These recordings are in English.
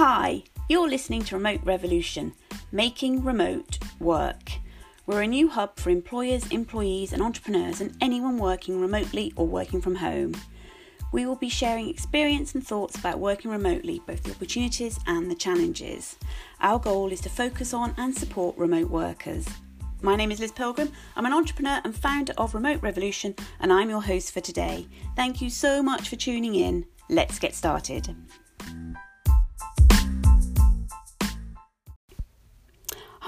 Hi, you're listening to Remote Revolution, making remote work. We're a new hub for employers, employees, and entrepreneurs, and anyone working remotely or working from home. We will be sharing experience and thoughts about working remotely, both the opportunities and the challenges. Our goal is to focus on and support remote workers. My name is Liz Pilgrim. I'm an entrepreneur and founder of Remote Revolution, and I'm your host for today. Thank you so much for tuning in. Let's get started.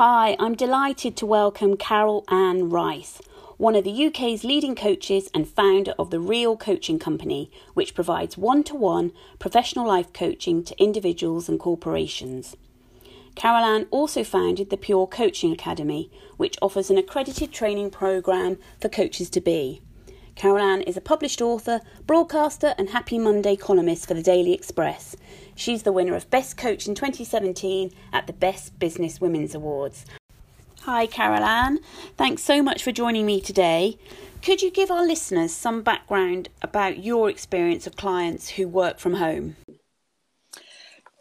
Hi, I'm delighted to welcome Carol Ann Rice, one of the UK's leading coaches and founder of the Real Coaching Company, which provides one to one professional life coaching to individuals and corporations. Carol Ann also founded the Pure Coaching Academy, which offers an accredited training program for coaches to be. Carol Ann is a published author, broadcaster, and Happy Monday columnist for the Daily Express. She's the winner of Best Coach in 2017 at the Best Business Women's Awards. Hi, Carol Ann. Thanks so much for joining me today. Could you give our listeners some background about your experience of clients who work from home?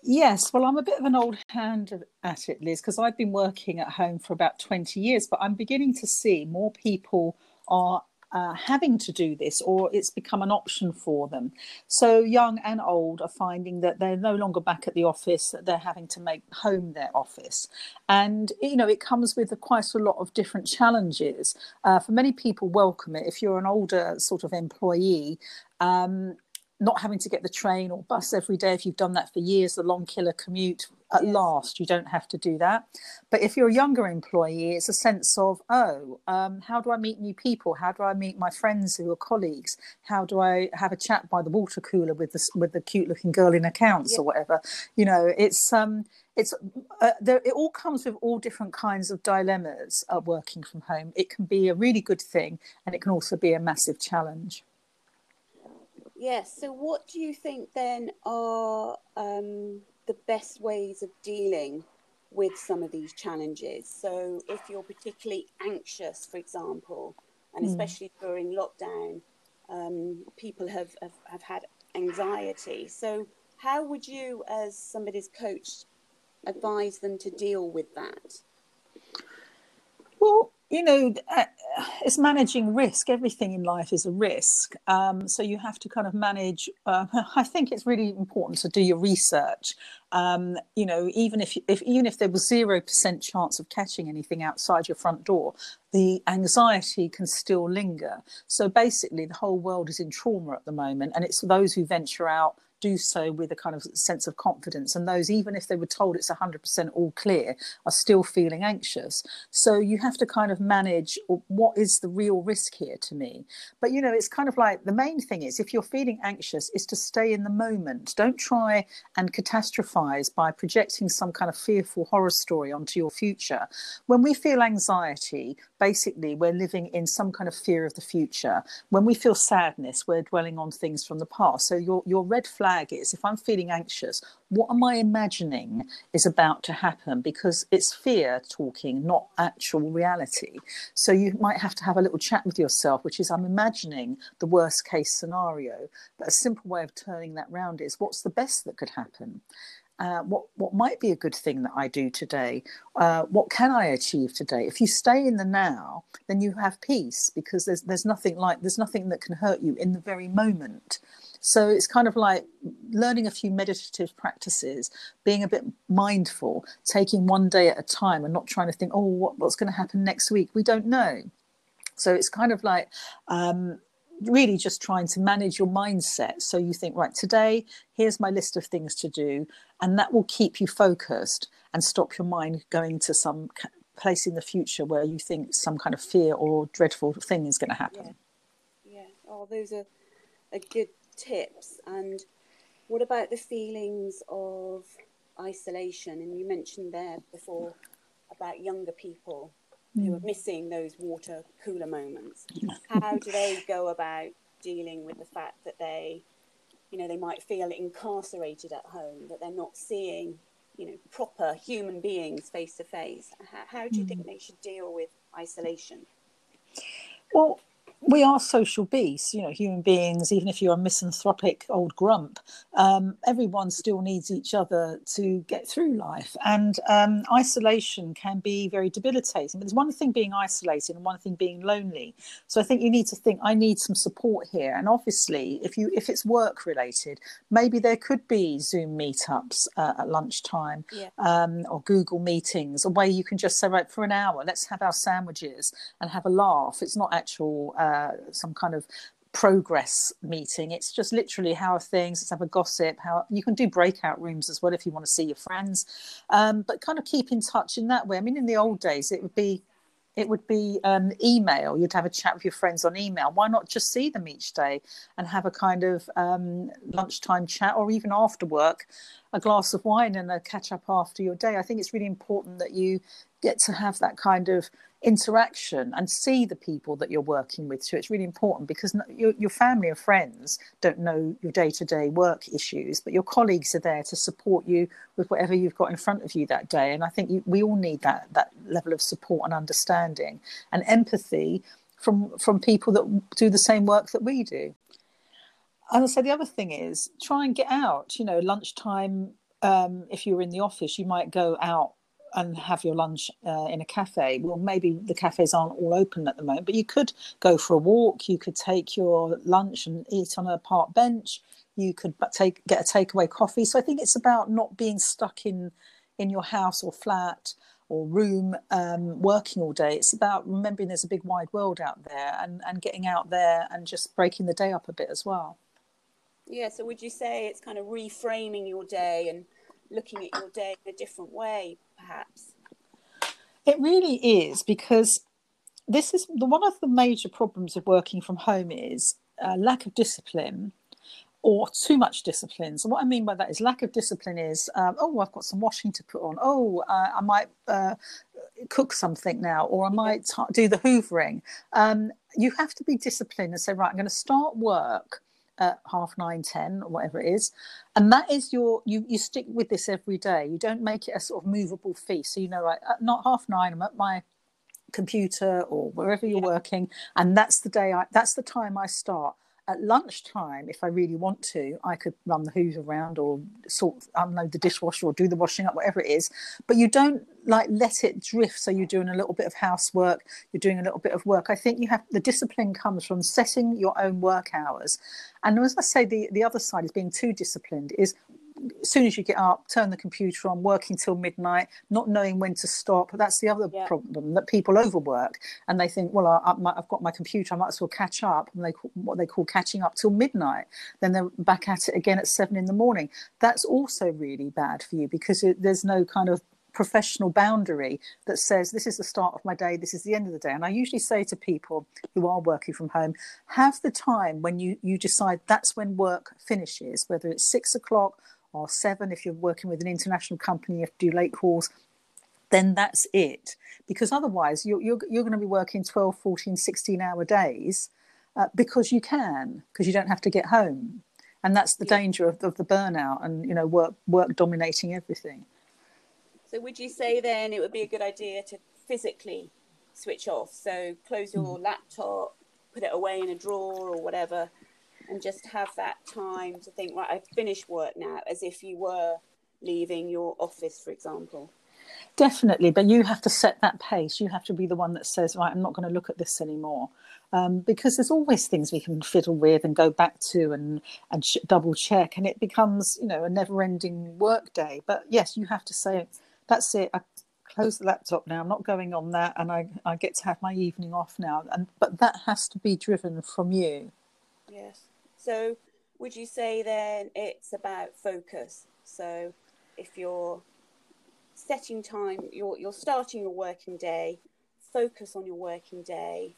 Yes, well, I'm a bit of an old hand at it, Liz, because I've been working at home for about 20 years, but I'm beginning to see more people are uh, having to do this or it's become an option for them. So, young and old are finding that they're no longer back at the office, that they're having to make home their office. And, you know, it comes with quite a lot of different challenges. Uh, for many people, welcome it. If you're an older sort of employee, um, not having to get the train or bus every day if you've done that for years the long killer commute at yes. last you don't have to do that. But if you're a younger employee it's a sense of oh um, how do i meet new people? How do i meet my friends who are colleagues? How do i have a chat by the water cooler with the with the cute looking girl in accounts or whatever? You know it's um it's uh, there, it all comes with all different kinds of dilemmas of working from home. It can be a really good thing and it can also be a massive challenge Yes. So, what do you think then are um, the best ways of dealing with some of these challenges? So, if you're particularly anxious, for example, and mm. especially during lockdown, um, people have, have, have had anxiety. So, how would you, as somebody's coach, advise them to deal with that? Well, you know, uh, it's managing risk. Everything in life is a risk. Um, so you have to kind of manage. Uh, I think it's really important to do your research. Um, you know, even if, if even if there was zero percent chance of catching anything outside your front door, the anxiety can still linger. So basically, the whole world is in trauma at the moment, and it's those who venture out do so with a kind of sense of confidence. And those, even if they were told it's 100% all clear, are still feeling anxious. So you have to kind of manage what is the real risk here to me. But, you know, it's kind of like the main thing is if you're feeling anxious, is to stay in the moment. Don't try and catastrophize by projecting some kind of fearful horror story onto your future. When we feel anxiety, basically we're living in some kind of fear of the future. When we feel sadness, we're dwelling on things from the past. So your, your red flag flag is if I'm feeling anxious, what am I imagining is about to happen? Because it's fear talking, not actual reality. So you might have to have a little chat with yourself, which is I'm imagining the worst case scenario. But a simple way of turning that round is what's the best that could happen? Uh, what what might be a good thing that I do today? Uh, what can I achieve today? If you stay in the now, then you have peace because there's there's nothing like there's nothing that can hurt you in the very moment. So it's kind of like learning a few meditative practices, being a bit mindful, taking one day at a time and not trying to think, oh, what, what's going to happen next week? We don't know. So it's kind of like um, really just trying to manage your mindset. So you think, right, today, here's my list of things to do. And that will keep you focused and stop your mind going to some place in the future where you think some kind of fear or dreadful thing is going to happen. Yeah. yeah. Oh, those are a good tips and what about the feelings of isolation? And you mentioned there before about younger people mm. who are missing those water cooler moments. How do they go about dealing with the fact that they you know they might feel incarcerated at home that they're not seeing you know proper human beings face to face? How do you mm. think they should deal with isolation? Well we are social beasts, you know, human beings, even if you're a misanthropic old grump, um, everyone still needs each other to get through life. And um, isolation can be very debilitating. But there's one thing being isolated and one thing being lonely. So I think you need to think, I need some support here. And obviously, if you if it's work related, maybe there could be Zoom meetups uh, at lunchtime yeah. um, or Google meetings, a way you can just say, right, for an hour, let's have our sandwiches and have a laugh. It's not actual. Uh, uh, some kind of progress meeting. It's just literally how are things. Let's have a gossip. How you can do breakout rooms as well if you want to see your friends, um, but kind of keep in touch in that way. I mean, in the old days, it would be it would be um, email. You'd have a chat with your friends on email. Why not just see them each day and have a kind of um, lunchtime chat or even after work, a glass of wine and a catch up after your day? I think it's really important that you get to have that kind of interaction and see the people that you're working with. So it's really important because your, your family and friends don't know your day to day work issues, but your colleagues are there to support you with whatever you've got in front of you that day. And I think you, we all need that that level of support and understanding and empathy from from people that do the same work that we do. And I say the other thing is try and get out. You know, lunchtime. Um, if you're in the office, you might go out and have your lunch uh, in a cafe. Well, maybe the cafes aren't all open at the moment, but you could go for a walk. You could take your lunch and eat on a park bench. You could take get a takeaway coffee. So I think it's about not being stuck in in your house or flat or room um, working all day. It's about remembering there's a big wide world out there and, and getting out there and just breaking the day up a bit as well. Yeah. So would you say it's kind of reframing your day and looking at your day in a different way, perhaps? It really is because this is the, one of the major problems of working from home is uh, lack of discipline or too much discipline. So what I mean by that is lack of discipline is, um, oh, I've got some washing to put on. Oh, uh, I might uh, cook something now, or I might t- do the hoovering. Um, you have to be disciplined and say, right, I'm going to start work at half nine, ten, or whatever it is, and that is your you you stick with this every day. You don't make it a sort of movable feast. So you know, right, at not half nine, I'm at my computer or wherever you're yeah. working, and that's the day I that's the time I start at lunchtime, if I really want to, I could run the hoover around or sort unload the dishwasher or do the washing up, whatever it is. But you don't like let it drift. So you're doing a little bit of housework, you're doing a little bit of work. I think you have the discipline comes from setting your own work hours. And as I say, the, the other side is being too disciplined is as soon as you get up, turn the computer on, working till midnight, not knowing when to stop. That's the other yeah. problem that people overwork and they think, well, I, have got my computer, I might as well catch up. And they what they call catching up till midnight. Then they're back at it again at seven in the morning. That's also really bad for you because it, there's no kind of professional boundary that says this is the start of my day this is the end of the day and i usually say to people who are working from home have the time when you you decide that's when work finishes whether it's six o'clock or seven if you're working with an international company you have to do late calls then that's it because otherwise you're, you're, you're going to be working 12 14 16 hour days uh, because you can because you don't have to get home and that's the yeah. danger of, of the burnout and you know work work dominating everything so would you say then it would be a good idea to physically switch off so close your mm. laptop put it away in a drawer or whatever and just have that time to think, right, I've finished work now, as if you were leaving your office, for example. Definitely, but you have to set that pace. You have to be the one that says, right, I'm not going to look at this anymore. Um, because there's always things we can fiddle with and go back to and and sh- double check, and it becomes you know a never-ending work day. But yes, you have to say, that's it. I close the laptop now. I'm not going on that, and I I get to have my evening off now. And but that has to be driven from you. Yes. So, would you say then it's about focus? So, if you're setting time, you're, you're starting your working day, focus on your working day,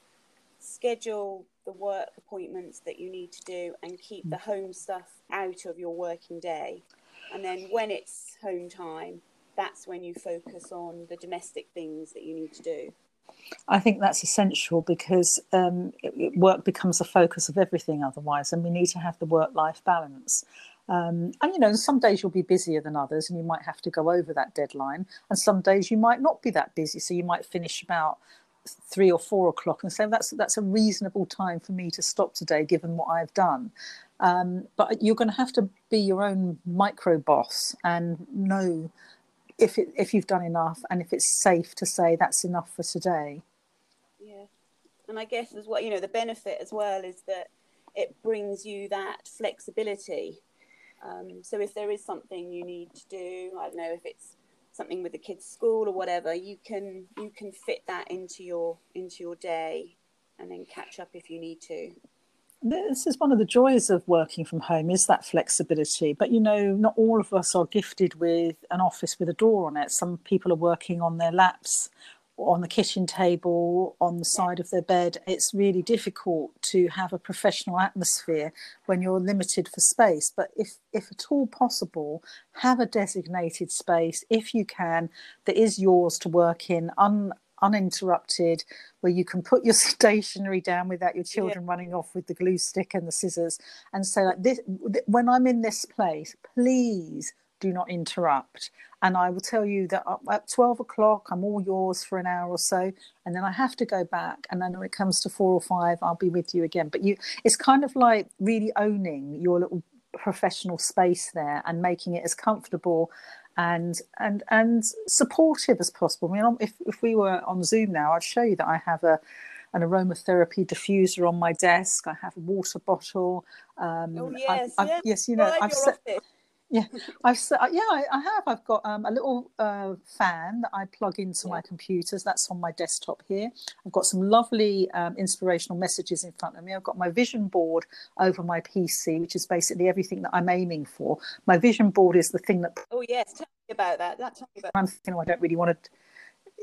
schedule the work appointments that you need to do, and keep the home stuff out of your working day. And then when it's home time, that's when you focus on the domestic things that you need to do. I think that's essential because um, it, work becomes the focus of everything otherwise, and we need to have the work life balance. Um, and you know, some days you'll be busier than others, and you might have to go over that deadline. And some days you might not be that busy, so you might finish about three or four o'clock and say that's that's a reasonable time for me to stop today given what I've done. Um, but you're going to have to be your own micro boss and know if it, if you've done enough and if it's safe to say that's enough for today. Yeah, and I guess as well, you know, the benefit as well is that it brings you that flexibility. Um, so if there is something you need to do, I don't know if it's something with the kids' school or whatever, you can you can fit that into your into your day, and then catch up if you need to. This is one of the joys of working from home is that flexibility. But you know, not all of us are gifted with an office with a door on it. Some people are working on their laps on the kitchen table, on the side of their bed. It's really difficult to have a professional atmosphere when you're limited for space. But if, if at all possible, have a designated space if you can that is yours to work in un, uninterrupted, where you can put your stationery down without your children yeah. running off with the glue stick and the scissors, and say like this: when I'm in this place, please do not interrupt. And I will tell you that uh, at 12 o'clock, I'm all yours for an hour or so. And then I have to go back. And then when it comes to four or five, I'll be with you again. But you, it's kind of like really owning your little professional space there and making it as comfortable and and and supportive as possible. I mean, if if we were on Zoom now, I'd show you that I have a an aromatherapy diffuser on my desk. I have a water bottle. Um, oh yes, I, I, yes, you know, I've set, yeah, I've uh, yeah, I, I have. I've got um, a little uh, fan that I plug into yeah. my computers. That's on my desktop here. I've got some lovely um, inspirational messages in front of me. I've got my vision board over my PC, which is basically everything that I'm aiming for. My vision board is the thing that. Oh yes, tell me about that. That tell me about. I'm thinking, oh, I don't really want to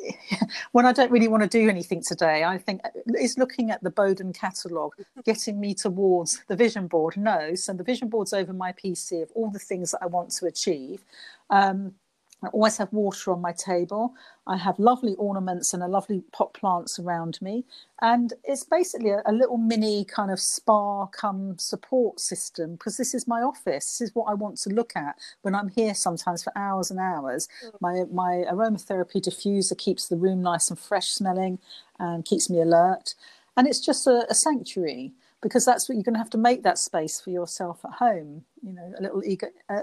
when I don't really want to do anything today, I think uh, is looking at the Boden catalogue getting me towards the vision board. No, so the vision board's over my PC of all the things that I want to achieve. Um, I always have water on my table. I have lovely ornaments and a lovely pot plants around me. And it's basically a, a little mini kind of spa come support system because this is my office. This is what I want to look at when I'm here sometimes for hours and hours. Mm. My, my aromatherapy diffuser keeps the room nice and fresh smelling and keeps me alert. And it's just a, a sanctuary because that's what you're going to have to make that space for yourself at home you know a little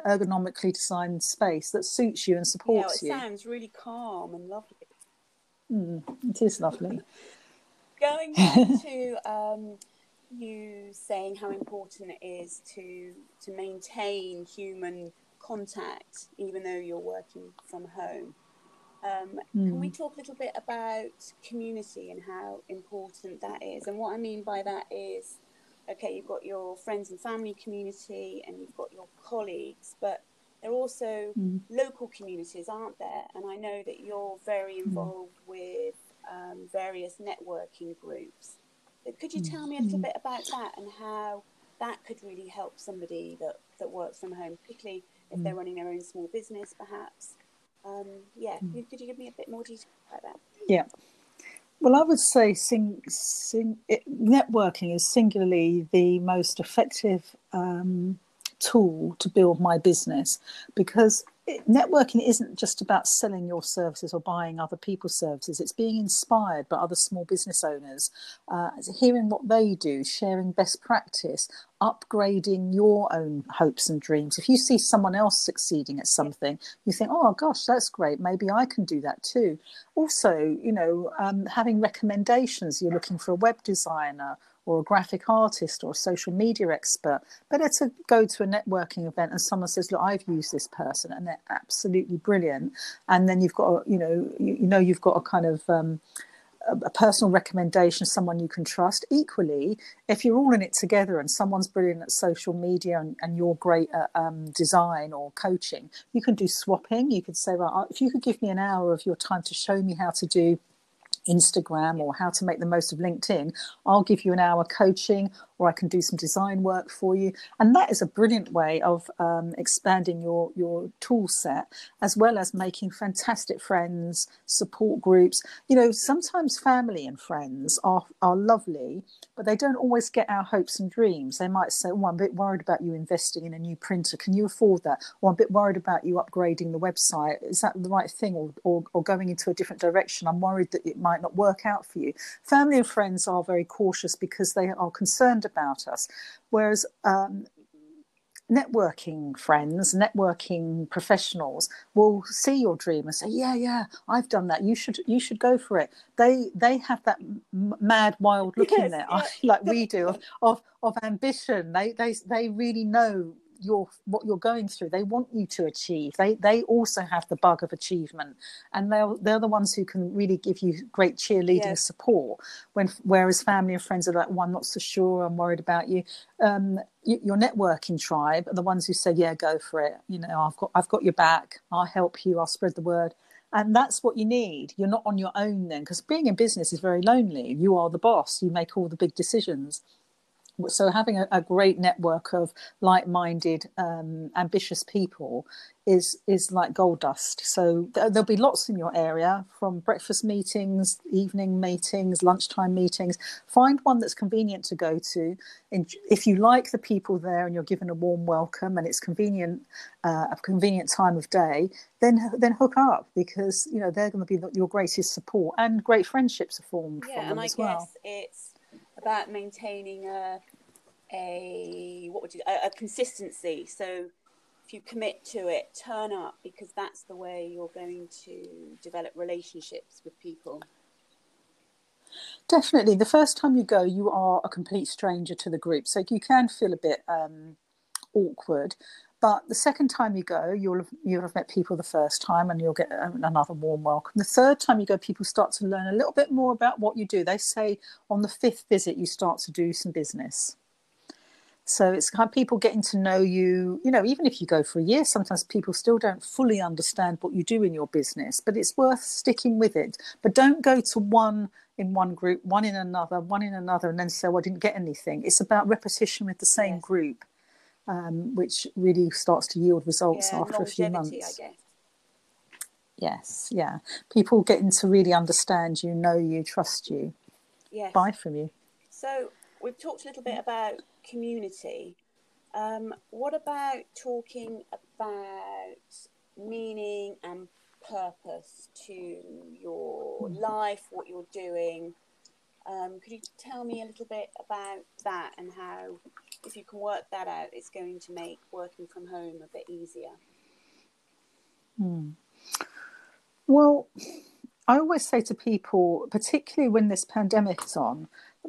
ergonomically designed space that suits you and supports yeah, it you sounds really calm and lovely mm, it is lovely going back to um, you saying how important it is to to maintain human contact even though you're working from home um, mm. Can we hmm. talk a little bit about community and how important that is? And what I mean by that is okay, you've got your friends and family community and you've got your colleagues, but there are also mm. local communities, aren't there? And I know that you're very mm. involved mm. with um, various networking groups. Could you mm. tell me a little mm. bit about that and how that could really help somebody that, that works from home, particularly if they're running their own small business, perhaps? Um, yeah, could you give me a bit more detail about that? Yeah. Well, I would say sing, sing, it, networking is singularly the most effective um, tool to build my business because networking isn't just about selling your services or buying other people's services. It's being inspired by other small business owners, uh, hearing what they do, sharing best practice, upgrading your own hopes and dreams. If you see someone else succeeding at something, you think, oh gosh, that's great. Maybe I can do that too. Also, you know, um, having recommendations. You're looking for a web designer or a graphic artist or a social media expert. Better to go to a networking event and someone says, "Look, I've used this person and they're absolutely brilliant," and then you've got, you know, you, you know, you've got a kind of um, a personal recommendation, someone you can trust. Equally, if you're all in it together and someone's brilliant at social media and, and you're great at um, design or coaching, you can do swapping. You could say, well, if you could give me an hour of your time to show me how to do Instagram or how to make the most of LinkedIn, I'll give you an hour coaching or I can do some design work for you. And that is a brilliant way of um, expanding your, your tool set, as well as making fantastic friends, support groups. You know, sometimes family and friends are, are lovely, but they don't always get our hopes and dreams. They might say, Oh, I'm a bit worried about you investing in a new printer. Can you afford that? Or I'm a bit worried about you upgrading the website. Is that the right thing? Or, or, or going into a different direction? I'm worried that it might not work out for you. Family and friends are very cautious because they are concerned about us. Whereas um, networking friends, networking professionals will see your dream and say, "Yeah, yeah, I've done that. You should, you should go for it." They they have that mad, wild look yes, in there, yeah. like we do, of, of of ambition. They they they really know your what you're going through they want you to achieve. They they also have the bug of achievement. And they're they're the ones who can really give you great cheerleading yes. support when whereas family and friends are like well i'm not so sure i'm worried about you. Um, your networking tribe are the ones who say yeah go for it. You know i've got i've got your back. I'll help you. I'll spread the word. And that's what you need. You're not on your own then because being in business is very lonely. You are the boss. You make all the big decisions so having a, a great network of like-minded um, ambitious people is is like gold dust. So th- there'll be lots in your area from breakfast meetings evening meetings lunchtime meetings. Find one that's convenient to go to. And if you like the people there and you're given a warm welcome and it's convenient uh, a convenient time of day then then hook up because you know they're going to be your greatest support and great friendships are formed yeah, from them as well. it's about maintaining a a what would you a, a consistency. So if you commit to it, turn up because that's the way you're going to develop relationships with people. Definitely. The first time you go, you are a complete stranger to the group. So you can feel a bit um, awkward. But the second time you go, you'll have, you'll have met people the first time and you'll get another warm welcome. The third time you go, people start to learn a little bit more about what you do. They say on the fifth visit, you start to do some business. So it's kind of people getting to know you. You know, even if you go for a year, sometimes people still don't fully understand what you do in your business, but it's worth sticking with it. But don't go to one in one group, one in another, one in another, and then say, well, I didn't get anything. It's about repetition with the same yes. group um, which really starts to yield results yeah, after a few months. Yes, yeah. People getting to really understand you, know you, trust you, yes. buy from you. So we've talked a little bit about community. Um, what about talking about meaning and purpose to your hmm. life, what you're doing? Um, could you tell me a little bit about that and how if you can work that out, it's going to make working from home a bit easier. Hmm. Well, I always say to people, particularly when this pandemic is on,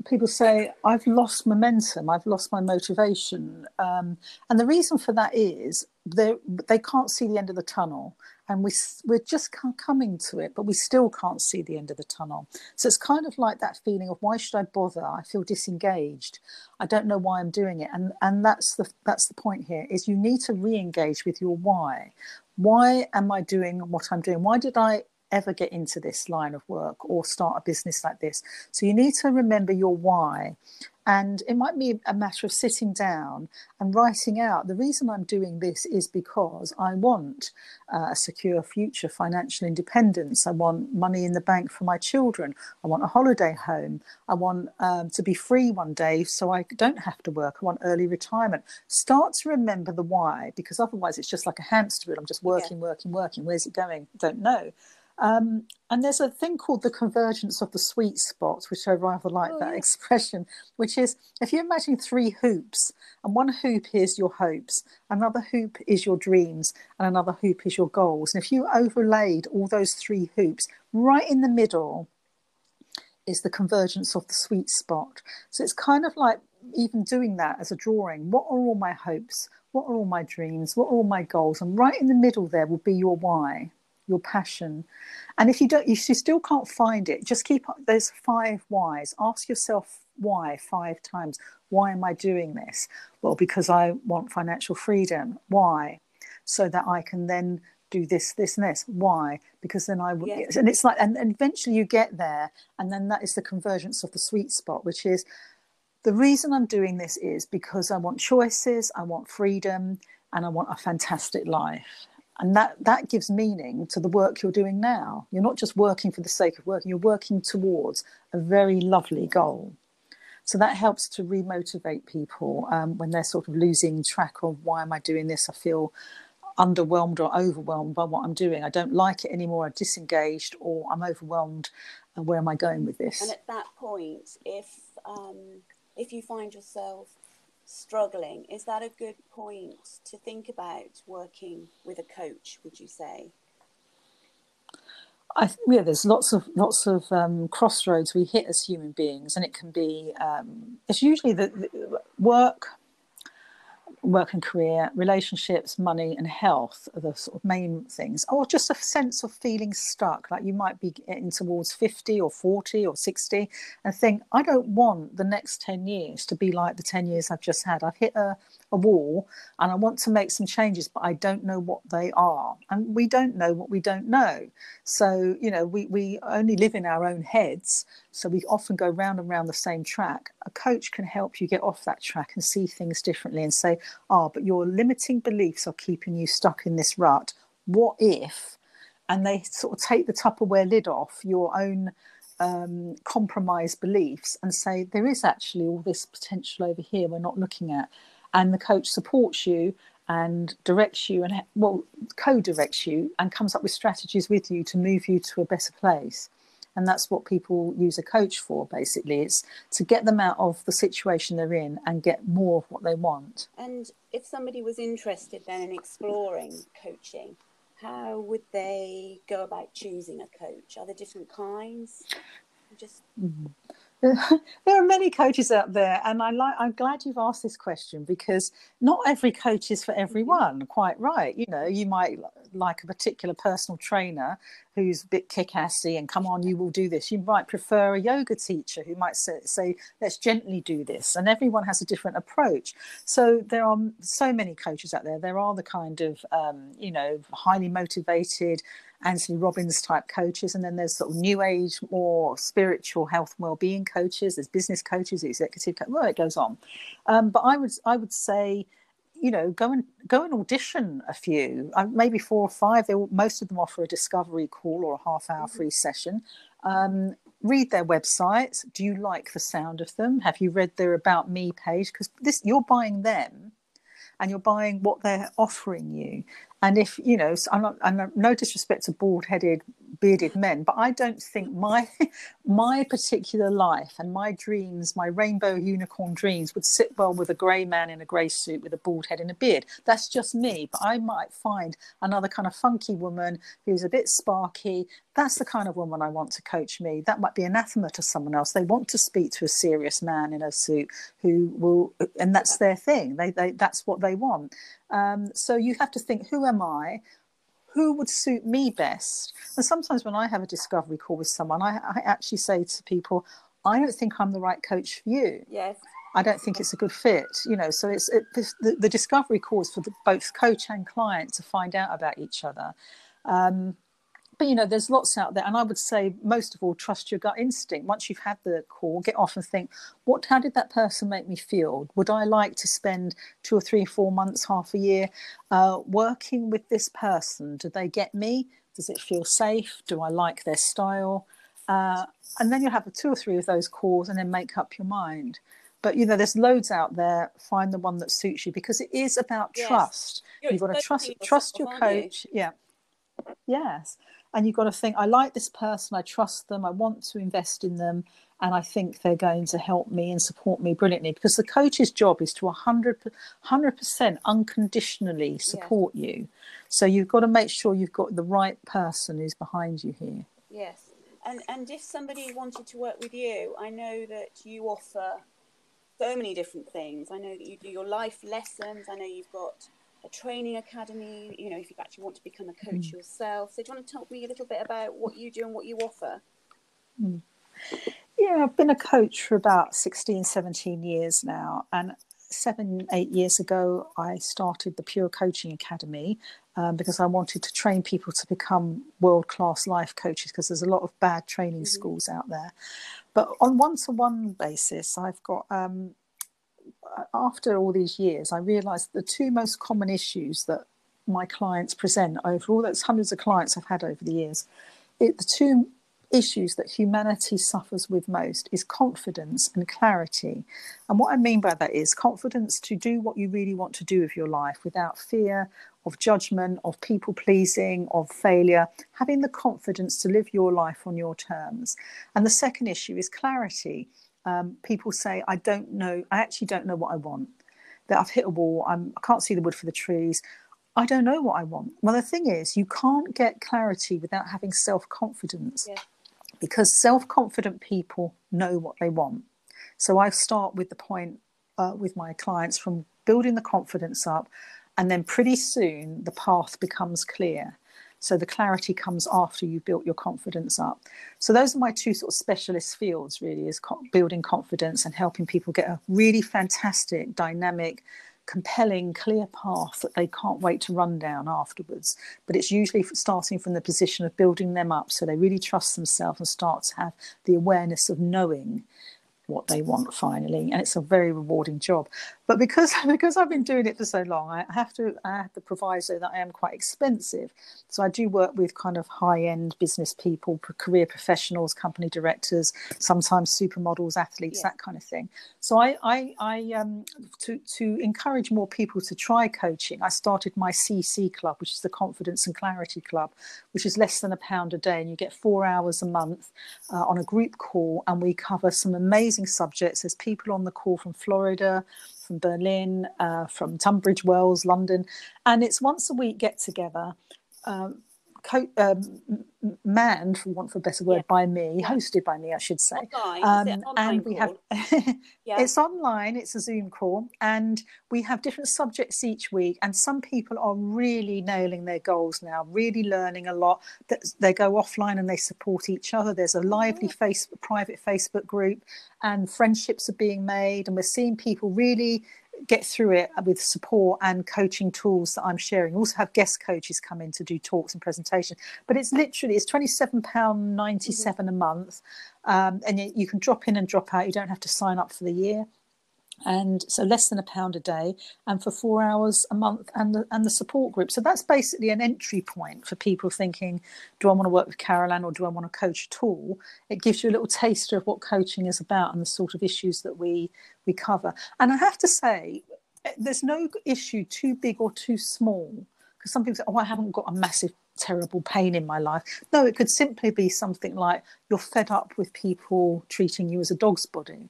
people say, I've lost momentum, I've lost my motivation. Um, and the reason for that is they can't see the end of the tunnel and we, we're just coming to it, but we still can't see the end of the tunnel. So it's kind of like that feeling of why should I bother? I feel disengaged. I don't know why I'm doing it. And, and that's, the, that's the point here is you need to re-engage with your why. Why am I doing what I'm doing? Why did I ever get into this line of work or start a business like this. So you need to remember your why. And it might be a matter of sitting down and writing out the reason I'm doing this is because I want uh, a secure future, financial independence. I want money in the bank for my children. I want a holiday home. I want um, to be free one day so I don't have to work. I want early retirement. Start to remember the why because otherwise it's just like a hamster wheel. I'm just working, yeah. working, working. Where's it going? Don't know. Um, and there's a thing called the convergence of the sweet spot, which I rather like oh, that yeah. expression, which is if you imagine three hoops, and one hoop is your hopes, another hoop is your dreams, and another hoop is your goals. And if you overlaid all those three hoops, right in the middle is the convergence of the sweet spot. So it's kind of like even doing that as a drawing. What are all my hopes? What are all my dreams? What are all my goals? And right in the middle there will be your why your passion. And if you don't, if you still can't find it, just keep up. There's five whys. Ask yourself why five times. Why am I doing this? Well, because I want financial freedom. Why? So that I can then do this, this, and this. Why? Because then I would, yes. and it's like, and, and eventually you get there, and then that is the convergence of the sweet spot, which is the reason I'm doing this is because I want choices, I want freedom, and I want a fantastic life. And that, that gives meaning to the work you're doing now. You're not just working for the sake of working, you're working towards a very lovely goal. So that helps to remotivate people um, when they're sort of losing track of why am I doing this? I feel underwhelmed or overwhelmed by what I'm doing. I don't like it anymore. I'm disengaged or I'm overwhelmed. And where am I going with this? And at that point, if um, if you find yourself struggling, is that a good point to think about working with a coach? Would you say? I yeah, there's lots of lots of um, crossroads we hit as human beings, and it can be um, it's usually the, the work work and career, relationships, money, and health are the sort of main things, or just a sense of feeling stuck. Like you might be getting towards 50 or 40 or 60 and think, I don't want the next 10 years to be like the 10 years I've just had. I've hit a, a wall and I want to make some changes, but I don't know what they are. And we don't know what we don't know. So, you know, we, we only live in our own heads. So we often go round and round the same track. A coach can help you get off that track and see things differently and say, ah, oh, but your limiting beliefs are keeping you stuck in this rut. What if? And they sort of take the Tupperware lid off your own um, compromised beliefs and say, there is actually all this potential over here we're not looking at and the coach supports you and directs you and well co-directs you and comes up with strategies with you to move you to a better place. And that's what people use a coach for basically. It's to get them out of the situation they're in and get more of what they want. And if somebody was interested then in exploring coaching how would they go about choosing a coach? Are there different kinds? Just mm-hmm. there are many coaches out there, and I like. I'm glad you've asked this question because not every coach is for mm-hmm. everyone. Quite right. You know, you might like a particular personal trainer who's a bit kick-assy and come on, you will do this. You might prefer a yoga teacher who might say, say, let's gently do this. And everyone has a different approach. So there are so many coaches out there. There are the kind of um, you know highly motivated Anthony Robbins type coaches, and then there's sort of new age, more spiritual health and well-being coaches. There's business coaches, executive. Co- well, it goes on. Um, but I would I would say, you know, go and go and audition a few, uh, maybe four or five. They most of them offer a discovery call or a half-hour mm-hmm. free session. Um, read their websites. Do you like the sound of them? Have you read their about me page? Because this you're buying them and you're buying what they're offering you. And if you know, I'm not, I'm no disrespect to bald-headed, bearded men, but I don't think my my particular life and my dreams, my rainbow unicorn dreams, would sit well with a grey man in a grey suit with a bald head and a beard. That's just me. But I might find another kind of funky woman who's a bit sparky. That's the kind of woman I want to coach me. That might be anathema to someone else. They want to speak to a serious man in a suit who will, and that's their thing. They, they that's what they want. Um, so you have to think, who am I? Who would suit me best? And sometimes when I have a discovery call with someone, I, I actually say to people, I don't think I'm the right coach for you. Yes. I don't think it's a good fit, you know. So it's it, the, the discovery calls for the, both coach and client to find out about each other. Um, but you know there's lots out there and i would say most of all trust your gut instinct. Once you've had the call get off and think what how did that person make me feel? Would i like to spend two or three four months half a year uh, working with this person? Do they get me? Does it feel safe? Do i like their style? Uh, and then you'll have two or three of those calls and then make up your mind. But you know there's loads out there. Find the one that suits you because it is about yes. trust. You're you've got to trust trust your coach you? yeah. Yes and you've got to think i like this person i trust them i want to invest in them and i think they're going to help me and support me brilliantly. Because the coach's job is to 100 100% unconditionally support yes. you. So you've got to make sure you've got the right person who's behind you here. Yes. And and if somebody wanted to work with you i know that you offer so many different things. I know that you do your life lessons i know you've got a training academy, you know, if you actually want to become a coach mm. yourself. So do you want to talk me a little bit about what you do and what you offer? Mm. Yeah, I've been a coach for about 16, 17 years now. And seven, eight years ago, I started the Pure Coaching Academy um, because I wanted to train people to become world class life coaches because there's a lot of bad training mm-hmm. schools out there. but on one-to-one basis, I've got um, after all these years, I realised the two most common issues that my clients present over all those hundreds of clients I've had over the years, it, the two issues that humanity suffers with most is confidence and clarity. And what I mean by that is confidence to do what you really want to do with your life without fear of judgment, of people pleasing, of failure, having the confidence to live your life on your terms. And the second issue is clarity. Um, people say, I don't know, I actually don't know what I want. That I've hit a wall, I'm, I can't see the wood for the trees. I don't know what I want. Well, the thing is, you can't get clarity without having self confidence yeah. because self confident people know what they want. So I start with the point uh, with my clients from building the confidence up, and then pretty soon the path becomes clear. So the clarity comes after you've built your confidence up. So those are my two sort of specialist fields, really, is co- building confidence and helping people get a really fantastic, dynamic, compelling, clear path that they can't wait to run down afterwards. But it's usually starting from the position of building them up so they really trust themselves and start to have the awareness of knowing what they want finally and it's a very rewarding job but because because i've been doing it for so long i have to i have the proviso that i am quite expensive so i do work with kind of high end business people career professionals company directors sometimes supermodels athletes yeah. that kind of thing so i i, I um to to encourage more people to try coaching i started my cc club which is the confidence and clarity club which is less than a pound a day and you get four hours a month uh, on a group call and we cover some amazing amazing subjects. There's people on the call from Florida, from Berlin, uh, from Tunbridge Wells, London, and it's once a week get together. Um, co- um, manned, for want of a better word, yeah. by me, yeah. hosted by me, I should say. Um, and we call? have yeah. it's online. It's a Zoom call, and we have different subjects each week. And some people are really nailing their goals now, really learning a lot. That they go offline and they support each other. There's a lively oh. face, private Facebook group, and friendships are being made, and we're seeing people really get through it with support and coaching tools that I'm sharing. Also have guest coaches come in to do talks and presentations. But it's literally it's twenty seven pound ninety seven mm-hmm. a month, um, and you, you, can drop in and drop out. You don't have to sign up for the year and so less than a pound a day and for four hours a month and the, and the support group so that's basically an entry point for people thinking do i want to work with carol-anne or do i want to coach at all it gives you a little taster of what coaching is about and the sort of issues that we we cover and i have to say there's no issue too big or too small because some people say oh i haven't got a massive terrible pain in my life. No, it could simply be something like you're fed up with people treating you as a dog's body.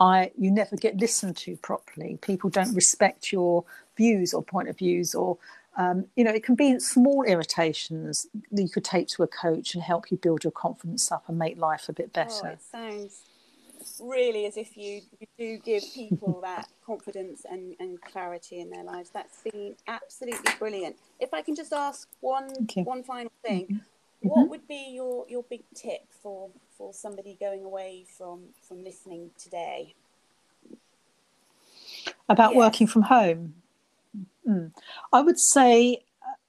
I you never get listened to properly. People don't respect your views or point of views, or um, you know, it can be small irritations that you could take to a coach and help you build your confidence up and make life a bit oh, better. Oh, it sounds really as if you, you do give people that confidence and, and clarity in their lives. That's been absolutely brilliant. If I can just ask one one final thing, mm-hmm. What would be your, your big tip for for somebody going away from from listening today? About yes. working from home. Mm. I would say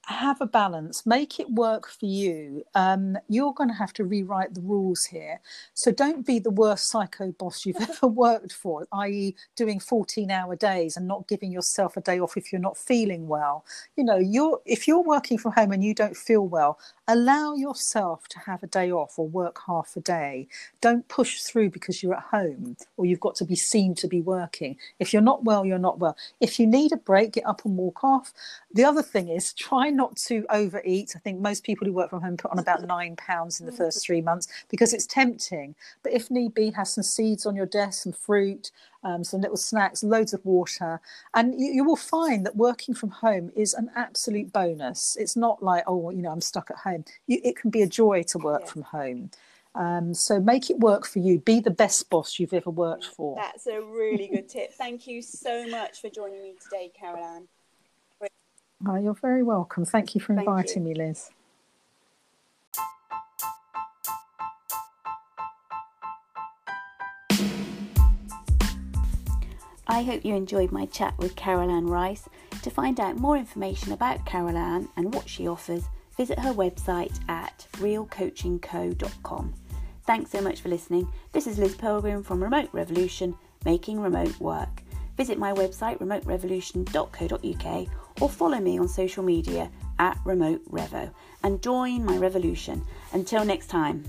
have a balance make it work for you um, you're going to have to rewrite the rules here so don't be the worst psycho boss you've ever worked for i.e doing 14 hour days and not giving yourself a day off if you're not feeling well you know you're if you're working from home and you don't feel well allow yourself to have a day off or work half a day don't push through because you're at home or you've got to be seen to be working if you're not well you're not well if you need a break get up and walk off the other thing is try not to overeat. I think most people who work from home put on about nine pounds in the first three months because it's tempting. But if need be, have some seeds on your desk, some fruit, um, some little snacks, loads of water, and you, you, will find that working from home is an absolute bonus. It's not like oh, you know, I'm stuck at home. You, it can be a joy to work yeah. from home. Um, so make it work for you. Be the best boss you've ever worked for. That's a really good tip. Thank you so much for joining me today, Carol-Anne. Oh, you're very welcome. Thank you for inviting you. me, Liz. I hope you enjoyed my chat with Carol-Anne Rice. To find out more information about Carol-Anne and what she offers, visit her website at realcoachingco.com. Thanks so much for listening. This is Liz Pilgrim from Remote Revolution, making remote work. Visit my website remoterevolution.co.uk or follow me on social media at Remote Revo and join my revolution. Until next time.